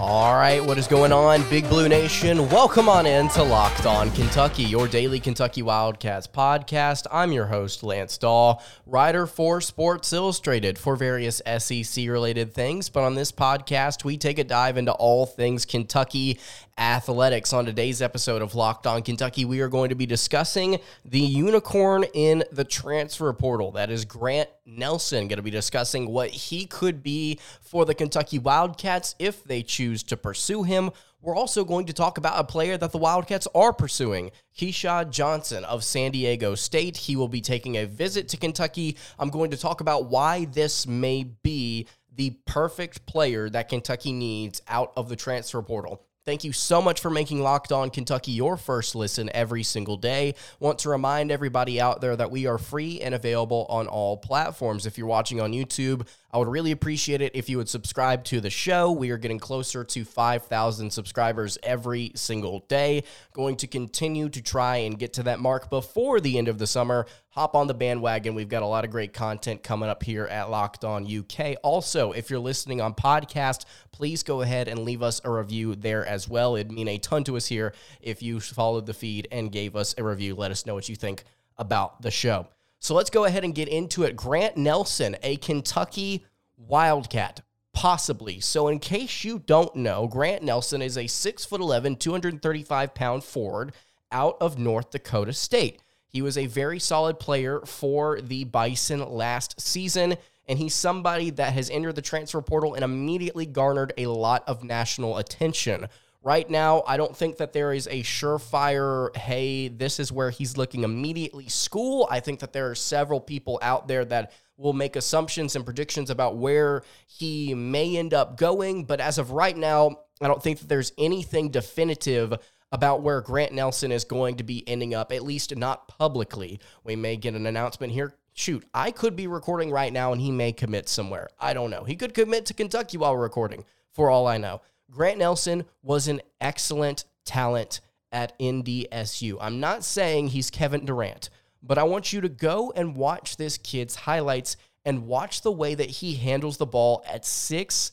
All right, what is going on, Big Blue Nation? Welcome on in to Locked On Kentucky, your daily Kentucky Wildcats podcast. I'm your host, Lance Dawe, writer for Sports Illustrated for various SEC related things. But on this podcast, we take a dive into all things Kentucky athletics. On today's episode of Locked On Kentucky, we are going to be discussing the unicorn in the transfer portal. That is Grant Nelson, going to be discussing what he could be for the Kentucky Wildcats if they choose to pursue him. We're also going to talk about a player that the Wildcats are pursuing, Keshad Johnson of San Diego State. He will be taking a visit to Kentucky. I'm going to talk about why this may be the perfect player that Kentucky needs out of the transfer portal. Thank you so much for making Locked On Kentucky your first listen every single day. Want to remind everybody out there that we are free and available on all platforms. If you're watching on YouTube, I would really appreciate it if you would subscribe to the show. We are getting closer to 5,000 subscribers every single day. Going to continue to try and get to that mark before the end of the summer. Hop on the bandwagon. We've got a lot of great content coming up here at Locked On UK. Also, if you're listening on podcast, please go ahead and leave us a review there as well. It'd mean a ton to us here if you followed the feed and gave us a review. Let us know what you think about the show. So let's go ahead and get into it. Grant Nelson, a Kentucky Wildcat, possibly. So, in case you don't know, Grant Nelson is a 6'11, 235 pound forward out of North Dakota State. He was a very solid player for the Bison last season, and he's somebody that has entered the transfer portal and immediately garnered a lot of national attention. Right now, I don't think that there is a surefire, hey, this is where he's looking immediately school. I think that there are several people out there that will make assumptions and predictions about where he may end up going. But as of right now, I don't think that there's anything definitive about where Grant Nelson is going to be ending up, at least not publicly. We may get an announcement here. Shoot, I could be recording right now and he may commit somewhere. I don't know. He could commit to Kentucky while recording, for all I know. Grant Nelson was an excellent talent at NDSU. I'm not saying he's Kevin Durant, but I want you to go and watch this kid's highlights and watch the way that he handles the ball at 6'11,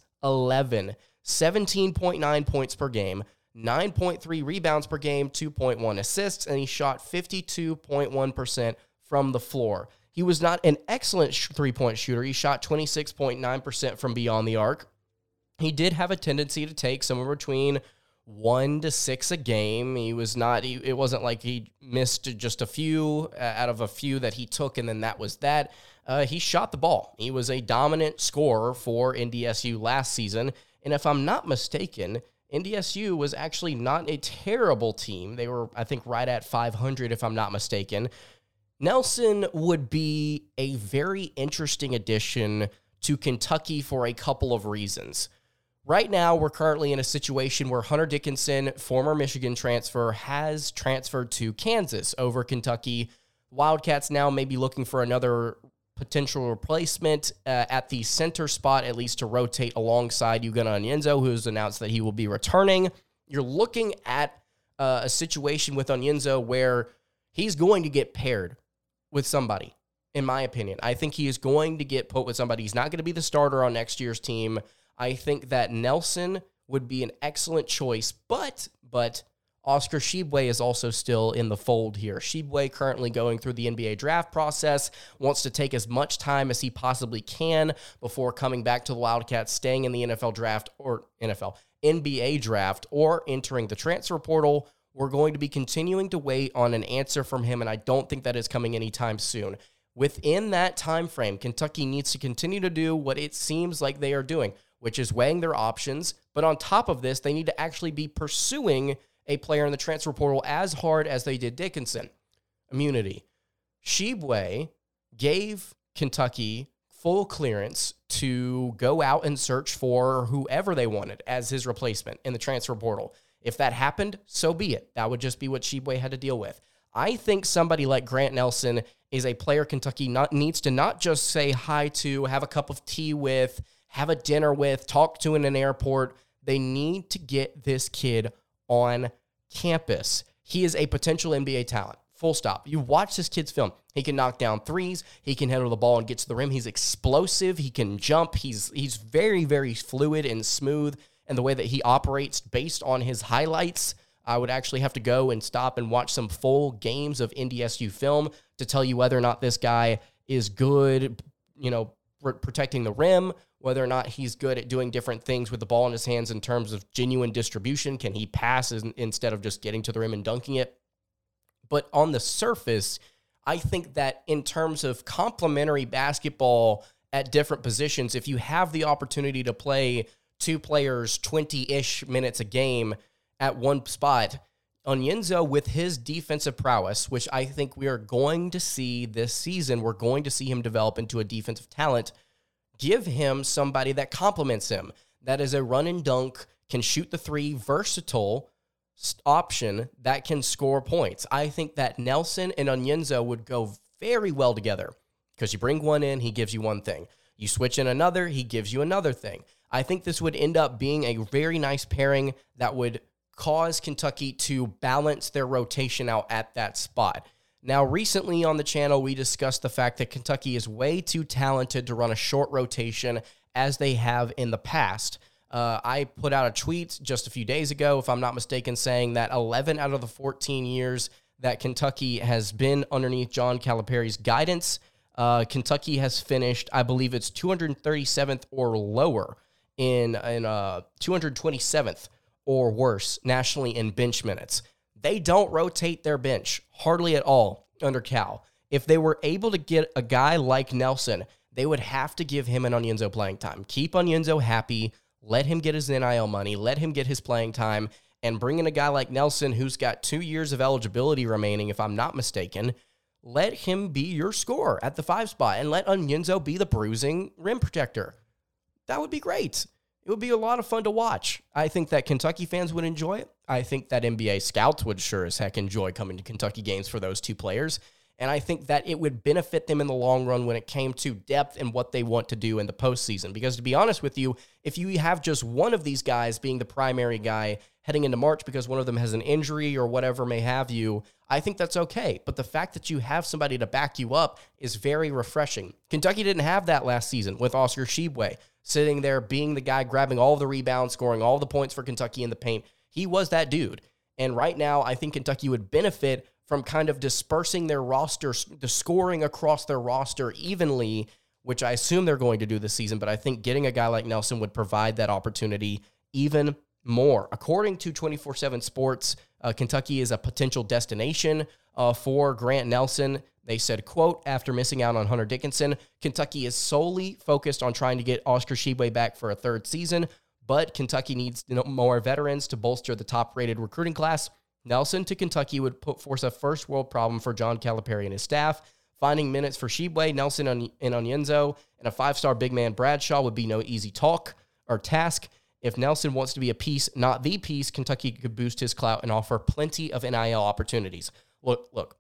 17.9 points per game, 9.3 rebounds per game, 2.1 assists, and he shot 52.1% from the floor. He was not an excellent three point shooter. He shot 26.9% from beyond the arc, he did have a tendency to take somewhere between one to six a game. He was not, he, it wasn't like he missed just a few uh, out of a few that he took, and then that was that. Uh, he shot the ball. He was a dominant scorer for NDSU last season. And if I'm not mistaken, NDSU was actually not a terrible team. They were, I think, right at 500, if I'm not mistaken. Nelson would be a very interesting addition to Kentucky for a couple of reasons. Right now, we're currently in a situation where Hunter Dickinson, former Michigan transfer, has transferred to Kansas over Kentucky. Wildcats now may be looking for another potential replacement uh, at the center spot, at least to rotate alongside Ugonna Onyenso, who's announced that he will be returning. You're looking at uh, a situation with Onyenso where he's going to get paired with somebody, in my opinion. I think he is going to get put with somebody. He's not going to be the starter on next year's team. I think that Nelson would be an excellent choice, but but Oscar Tshiebwe is also still in the fold here. Tshiebwe currently going through the NBA draft process, wants to take as much time as he possibly can before coming back to the Wildcats, staying in the NFL draft or NFL, NBA draft, or entering the transfer portal. We're going to be continuing to wait on an answer from him, and I don't think that is coming anytime soon. Within that time frame, Kentucky needs to continue to do what it seems like they are doing which is weighing their options. But on top of this, they need to actually be pursuing a player in the transfer portal as hard as they did Dickinson. Immunity. Tshiebwe gave Kentucky full clearance to go out and search for whoever they wanted as his replacement in the transfer portal. If that happened, so be it. That would just be what Tshiebwe had to deal with. I think somebody like Grant Nelson is a player Kentucky not, needs to not just say hi to, have a cup of tea with, have a dinner with, talk to in an airport. They need to get this kid on campus. he is a potential NBA talent. Full stop. You watch this kid's film. He can knock down threes. He can handle the ball and get to the rim. He's explosive. He can jump. He's he's very very fluid and smooth. And the way that he operates based on his highlights, I would actually have to go and stop and watch some full games of NDSU film to tell you whether or not this guy is good. You know, protecting the rim, whether or not he's good at doing different things with the ball in his hands in terms of genuine distribution. Can he pass instead of just getting to the rim and dunking it? But on the surface, I think that in terms of complementary basketball at different positions, if you have the opportunity to play two players 20 ish minutes a game at one spot, Onyenso, with his defensive prowess, which I think we are going to see this season, we're going to see him develop into a defensive talent. Give him somebody that complements him, that is a run and dunk, can shoot the three, versatile, option that can score points. I think that Nelson and Onyenso would go very well together because you bring one in, he gives you one thing. You switch in another, he gives you another thing. I think this would end up being a very nice pairing that would cause Kentucky to balance their rotation out at that spot. Now, recently on the channel, we discussed the fact that Kentucky is way too talented to run a short rotation as they have in the past. Uh, I put out a tweet just a few days ago, if I'm not mistaken, saying that 11 out of the 14 years that Kentucky has been underneath John Calipari's guidance, uh, Kentucky has finished, I believe it's 237th or lower in in uh, 227th or worse nationally in bench minutes. They don't rotate their bench hardly at all under Cal. If they were able to get a guy like Nelson, they would have to give him an Onyenso playing time. Keep Onyenso happy let him get his NIL money, let him get his playing time, and bring in a guy like Nelson who's got two years of eligibility remaining, if I'm not mistaken. Let him be your scorer at the five spot and let Onyenso be the bruising rim protector. That would be great. It would be a lot of fun to watch. I think that Kentucky fans would enjoy it. I think that NBA scouts would sure as heck enjoy coming to Kentucky games for those two players. And I think that it would benefit them in the long run when it came to depth and what they want to do in the postseason. Because to be honest with you, if you have just one of these guys being the primary guy heading into March because one of them has an injury or whatever may have you, I think that's okay. But the fact that you have somebody to back you up is very refreshing. Kentucky didn't have that last season with Oscar Tshiebwe sitting there being the guy grabbing all the rebounds, scoring all the points for Kentucky in the paint. He was that dude. And right now, I think Kentucky would benefit from kind of dispersing their roster, the scoring across their roster evenly, which I assume they're going to do this season. But I think getting a guy like Nelson would provide that opportunity even more. According to 24 7 Sports, uh, Kentucky is a potential destination uh, for Grant Nelson. They said, quote, after missing out on Hunter Dickinson, Kentucky is solely focused on trying to get Oscar Tshiebwe back for a third season, but Kentucky needs more veterans to bolster the top rated recruiting class. Nelson to Kentucky would put force a first world problem for John Calipari and his staff. Finding minutes for Tshiebwe, Nelson, and Onyenso, and a five star big man Bradshaw would be no easy talk or task. If Nelson wants to be a piece, not the piece, Kentucky could boost his clout and offer plenty of NIL opportunities. Look, look,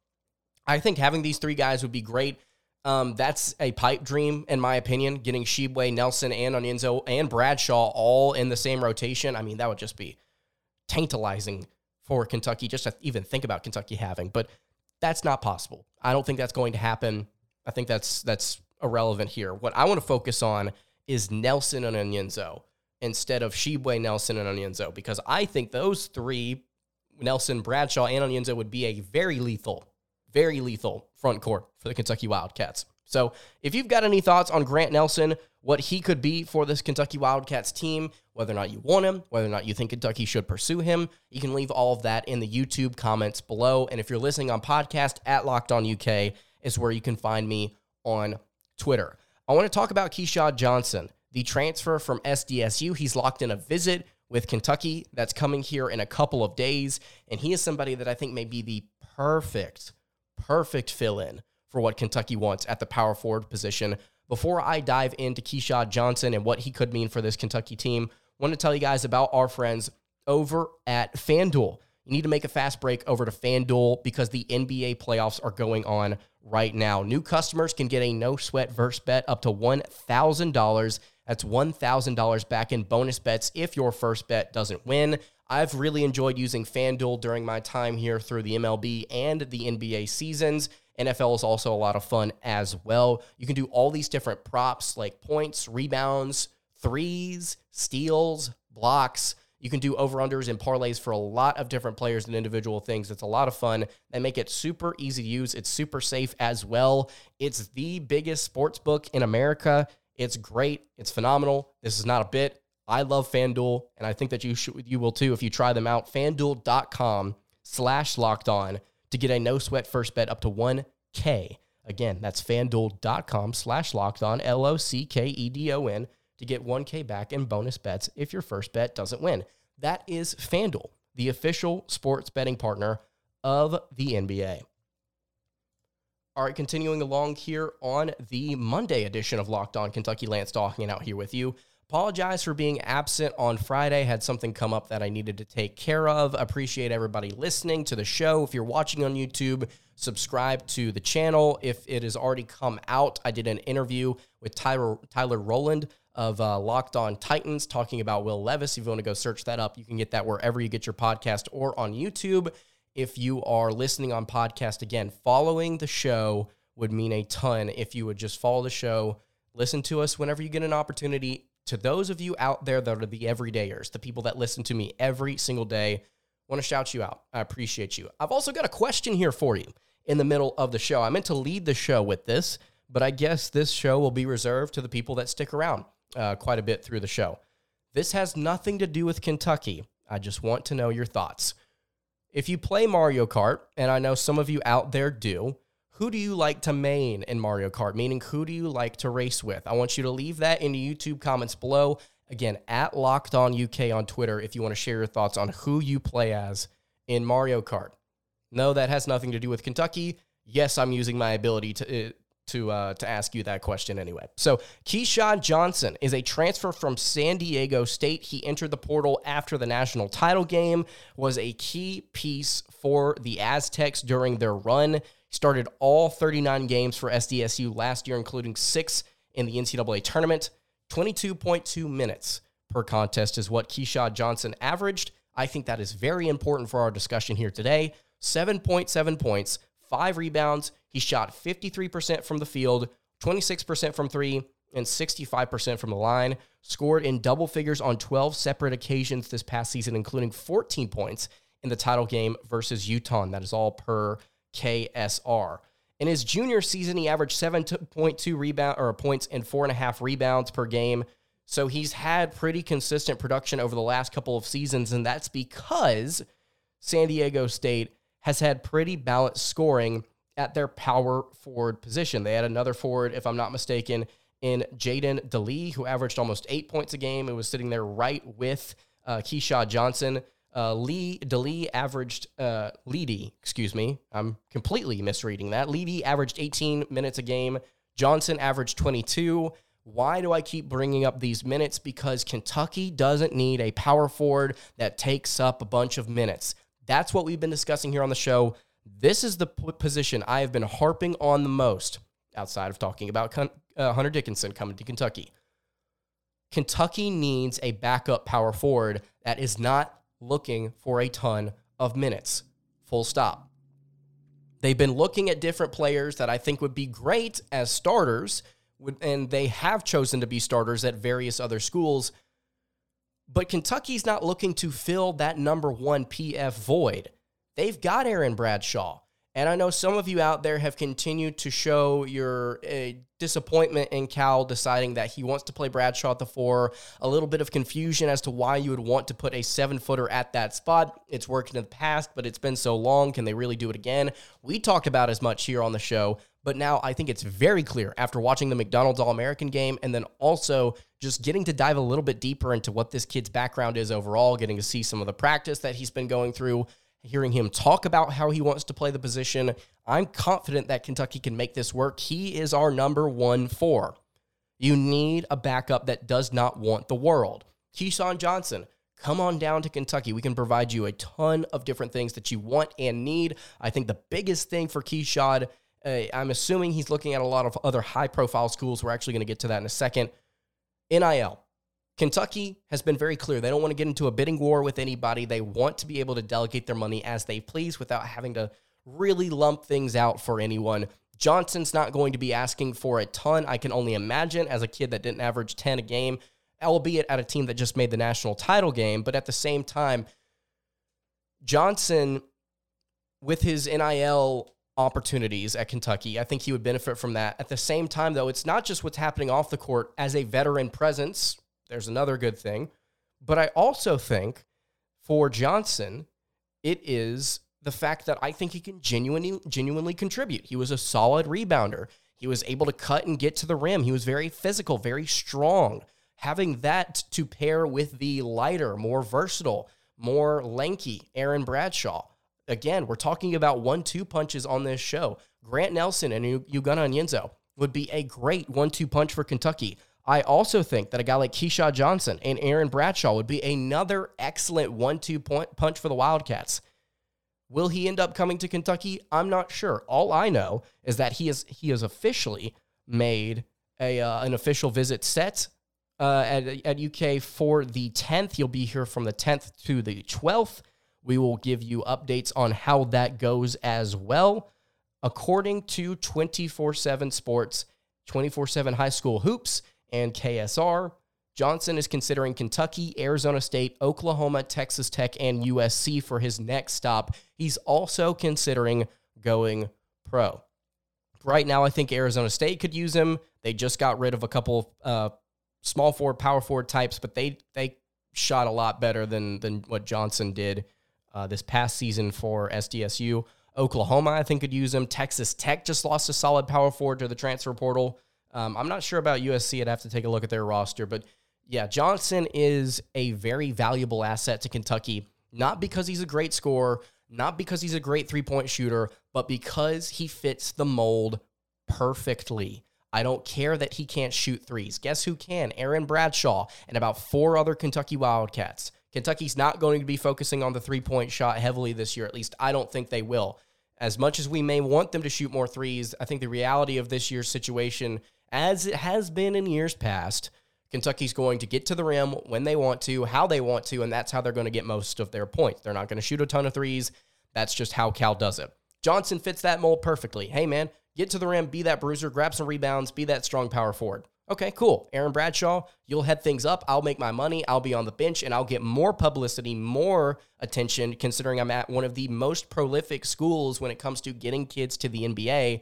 I think having these three guys would be great. Um, that's a pipe dream, in my opinion. Getting Tshiebwe, Nelson, and Onyenso, and Bradshaw all in the same rotation. I mean, that would just be tantalizing for Kentucky just to even think about Kentucky having, but that's not possible. I don't think that's going to happen. I think that's that's irrelevant here. What I want to focus on is Nelson and Onyenso instead of Tshiebwe, Nelson, and Onyenso because I think those three, Nelson, Bradshaw, and Onyenso, would be a very lethal, very lethal front court for the Kentucky Wildcats. So if you've got any thoughts on Grant Nelson, what he could be for this Kentucky Wildcats team, whether or not you want him, whether or not you think Kentucky should pursue him. You can leave all of that in the YouTube comments below. And if you're listening on podcast at Locked On UK, is where you can find me on Twitter. I want to talk about Keshad Johnson, the transfer from SDSU. He's locked in a visit with Kentucky that's coming here in a couple of days. And he is somebody that I think may be the perfect, perfect fill in for what Kentucky wants at the power forward position. Before I dive into Keshad Johnson and what he could mean for this Kentucky team, I want to tell you guys about our friends over at FanDuel. You need to make a fast break over to FanDuel because the NBA playoffs are going on right now. New customers can get a no sweat verse bet up to $1,000 That's $1,000 back in bonus bets if your first bet doesn't win. I've really enjoyed using FanDuel during my time here through the MLB and the NBA seasons. NFL is also a lot of fun as well. You can do all these different props like points, rebounds, threes, steals, blocks. You can do over unders and parlays for a lot of different players and individual things. It's a lot of fun. They make it super easy to use. It's super safe as well. It's the biggest sports book in America. It's great. It's phenomenal. This is not a bit. I love FanDuel, and I think that you should you will too if you try them out. FanDuel.com slash locked on to get a no sweat first bet up to 1K. Again, that's fanduel.com slash locked on, L O C K E D O N, to get 1K back in bonus bets if your first bet doesn't win. That is FanDuel, the official sports betting partner of the NBA. All right, continuing along here on the Monday edition of Locked On Kentucky, Lance hanging out here with you. Apologize for being absent on Friday. Had something come up that I needed to take care of. Appreciate everybody listening to the show. If you're watching on YouTube, subscribe to the channel. If it has already come out, I did an interview with Tyler Tyler Rowland of uh, Locked On Titans talking about Will Levis. If you want to go search that up, you can get that wherever you get your podcast or on YouTube. If you are listening on podcast, again, following the show would mean a ton if you would just follow the show, listen to us whenever you get an opportunity to those of you out there that are the everydayers, the people that listen to me every single day, want to shout you out. I appreciate you. I've also got a question here for you in the middle of the show. I meant to lead the show with this, but I guess this show will be reserved to the people that stick around uh, quite a bit through the show. This has nothing to do with Kentucky. I just want to know your thoughts. If you play Mario Kart, and I know some of you out there do, who do you like to main in Mario Kart? Meaning, who do you like to race with? I want you to leave that in the YouTube comments below. Again, at Locked On UK on Twitter if you want to share your thoughts on who you play as in Mario Kart. No, that has nothing to do with Kentucky. Yes, I'm using my ability to. Uh, to uh, to ask you that question anyway. So Keshad Johnson is a transfer from San Diego State. He entered the portal after the national title game, was a key piece for the Aztecs during their run started all 39 games for SDSU last year, including six in the NCAA tournament. 22.2 minutes per contest is what Keshad Johnson averaged. I think that is very important for our discussion here today. 7.7 points, five rebounds. He shot 53% from the field, 26% from three, and 65% from the line. Scored in double figures on 12 separate occasions this past season, including 14 points in the title game versus Utah. That is all per KSR. In his junior season, he averaged 7.2 rebound or points and four and a half rebounds per game. So he's had pretty consistent production over the last couple of seasons, and that's because San Diego State has had pretty balanced scoring at their power forward position. They had another forward, if I'm not mistaken, in Jaedon DeLee, who averaged almost eight points a game and was sitting there right with uh, Keshad Johnson. Uh, Lee DeLee averaged uh, LeDee, excuse me, I'm completely misreading that. LeDee averaged 18 minutes a game. Johnson averaged 22. Why do I keep bringing up these minutes? Because Kentucky doesn't need a power forward that takes up a bunch of minutes. That's what we've been discussing here on the show. This is the position I have been harping on the most outside of talking about uh, Hunter Dickinson coming to Kentucky. Kentucky needs a backup power forward that is not looking for a ton of minutes. Full stop. They've been looking at different players that I think would be great as starters, and they have chosen to be starters at various other schools. But Kentucky's not looking to fill that number one PF void. They've got Aaron Bradshaw. And I know some of you out there have continued to show your uh, disappointment in Cal deciding that he wants to play Bradshaw at the four. A little bit of confusion as to why you would want to put a seven footer at that spot. It's worked in the past, but it's been so long. Can they really do it again? We talked about as much here on the show, but now I think it's very clear after watching the McDonald's All American game and then also just getting to dive a little bit deeper into what this kid's background is overall, getting to see some of the practice that he's been going through hearing him talk about how he wants to play the position. I'm confident that Kentucky can make this work. He is our number one four. You need a backup that does not want the world. Keshad Johnson, come on down to Kentucky. We can provide you a ton of different things that you want and need. I think the biggest thing for Keshad, uh, I'm assuming he's looking at a lot of other high profile schools. We're actually going to get to that in a second. NIL. Kentucky has been very clear. They don't want to get into a bidding war with anybody. They want to be able to delegate their money as they please without having to really lump things out for anyone. Johnson's not going to be asking for a ton. I can only imagine as a kid that didn't average 10 a game, albeit at a team that just made the national title game. But at the same time, Johnson, with his NIL opportunities at Kentucky, I think he would benefit from that. At the same time, though, it's not just what's happening off the court as a veteran presence. There's another good thing. But I also think for Johnson, it is the fact that I think he can genuinely genuinely contribute. He was a solid rebounder. He was able to cut and get to the rim. He was very physical, very strong. Having that to pair with the lighter, more versatile, more lanky Aaron Bradshaw. Again, we're talking about one-two punches on this show. Grant Nelson and Ugonna Onyenso would be a great one-two punch for Kentucky. I also think that a guy like Keshad Johnson and Aaron Bradshaw would be another excellent one two point punch for the Wildcats. Will he end up coming to Kentucky? I'm not sure. All I know is that he is he has officially made a uh, an official visit set uh, at at UK for the 10th. You'll be here from the 10th to the 12th. We will give you updates on how that goes as well. According to 24/7 Sports, 24/7 High School Hoops and KSR, Johnson is considering Kentucky, Arizona State, Oklahoma, Texas Tech, and USC for his next stop. He's also considering going pro. Right now, I think Arizona State could use him. They just got rid of a couple uh, small forward, power forward types, but they they shot a lot better than than what Johnson did uh, this past season for SDSU. Oklahoma, I think, could use him. Texas Tech just lost a solid power forward to the transfer portal. Um, I'm not sure about USC. I'd have to take a look at their roster, but yeah, Johnson is a very valuable asset to Kentucky, not because he's a great scorer, not because he's a great three point shooter, but because he fits the mold perfectly. I don't care that he can't shoot threes. Guess who can? Aaron Bradshaw and about four other Kentucky Wildcats. Kentucky's not going to be focusing on the three point shot heavily this year. At least I don't think they will. As much as we may want them to shoot more threes, I think the reality of this year's situation, as it has been in years past, Kentucky's going to get to the rim when they want to, how they want to, and that's how they're going to get most of their points. They're not going to shoot a ton of threes. That's just how Cal does it. Johnson fits that mold perfectly. Hey, man, get to the rim, be that bruiser, grab some rebounds, be that strong power forward. Okay, cool. Aaron Bradshaw, you'll head things up. I'll make my money. I'll be on the bench and I'll get more publicity, more attention, considering I'm at one of the most prolific schools when it comes to getting kids to the NBA.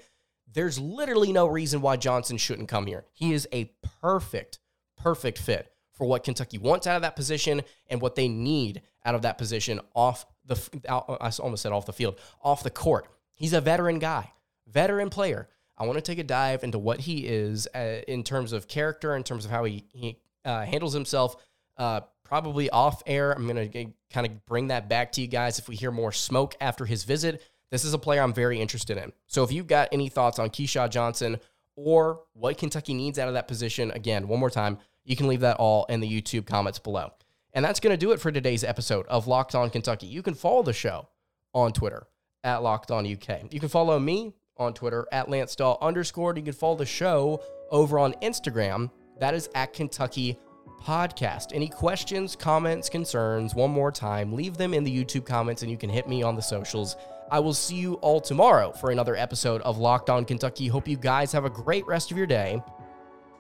There's literally no reason why Johnson shouldn't come here. He is a perfect perfect fit for what Kentucky wants out of that position and what they need out of that position off the I almost said off the field, off the court. He's a veteran guy, veteran player. I want to take a dive into what he is uh, in terms of character, in terms of how he, he uh, handles himself, uh, probably off air. I'm going to kind of bring that back to you guys if we hear more smoke after his visit. This is a player I'm very interested in. So if you've got any thoughts on Keshad Johnson or what Kentucky needs out of that position, again, one more time, you can leave that all in the YouTube comments below. And that's going to do it for today's episode of Locked On Kentucky. You can follow the show on Twitter at Locked On UK. You can follow me on Twitter at Lance Dawe underscore. You can follow the show over on Instagram. That is at Kentucky Podcast. Any questions, comments, concerns, one more time, leave them in the YouTube comments and you can hit me on the socials. I will see you all tomorrow for another episode of Locked On Kentucky. Hope you guys have a great rest of your day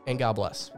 and God bless.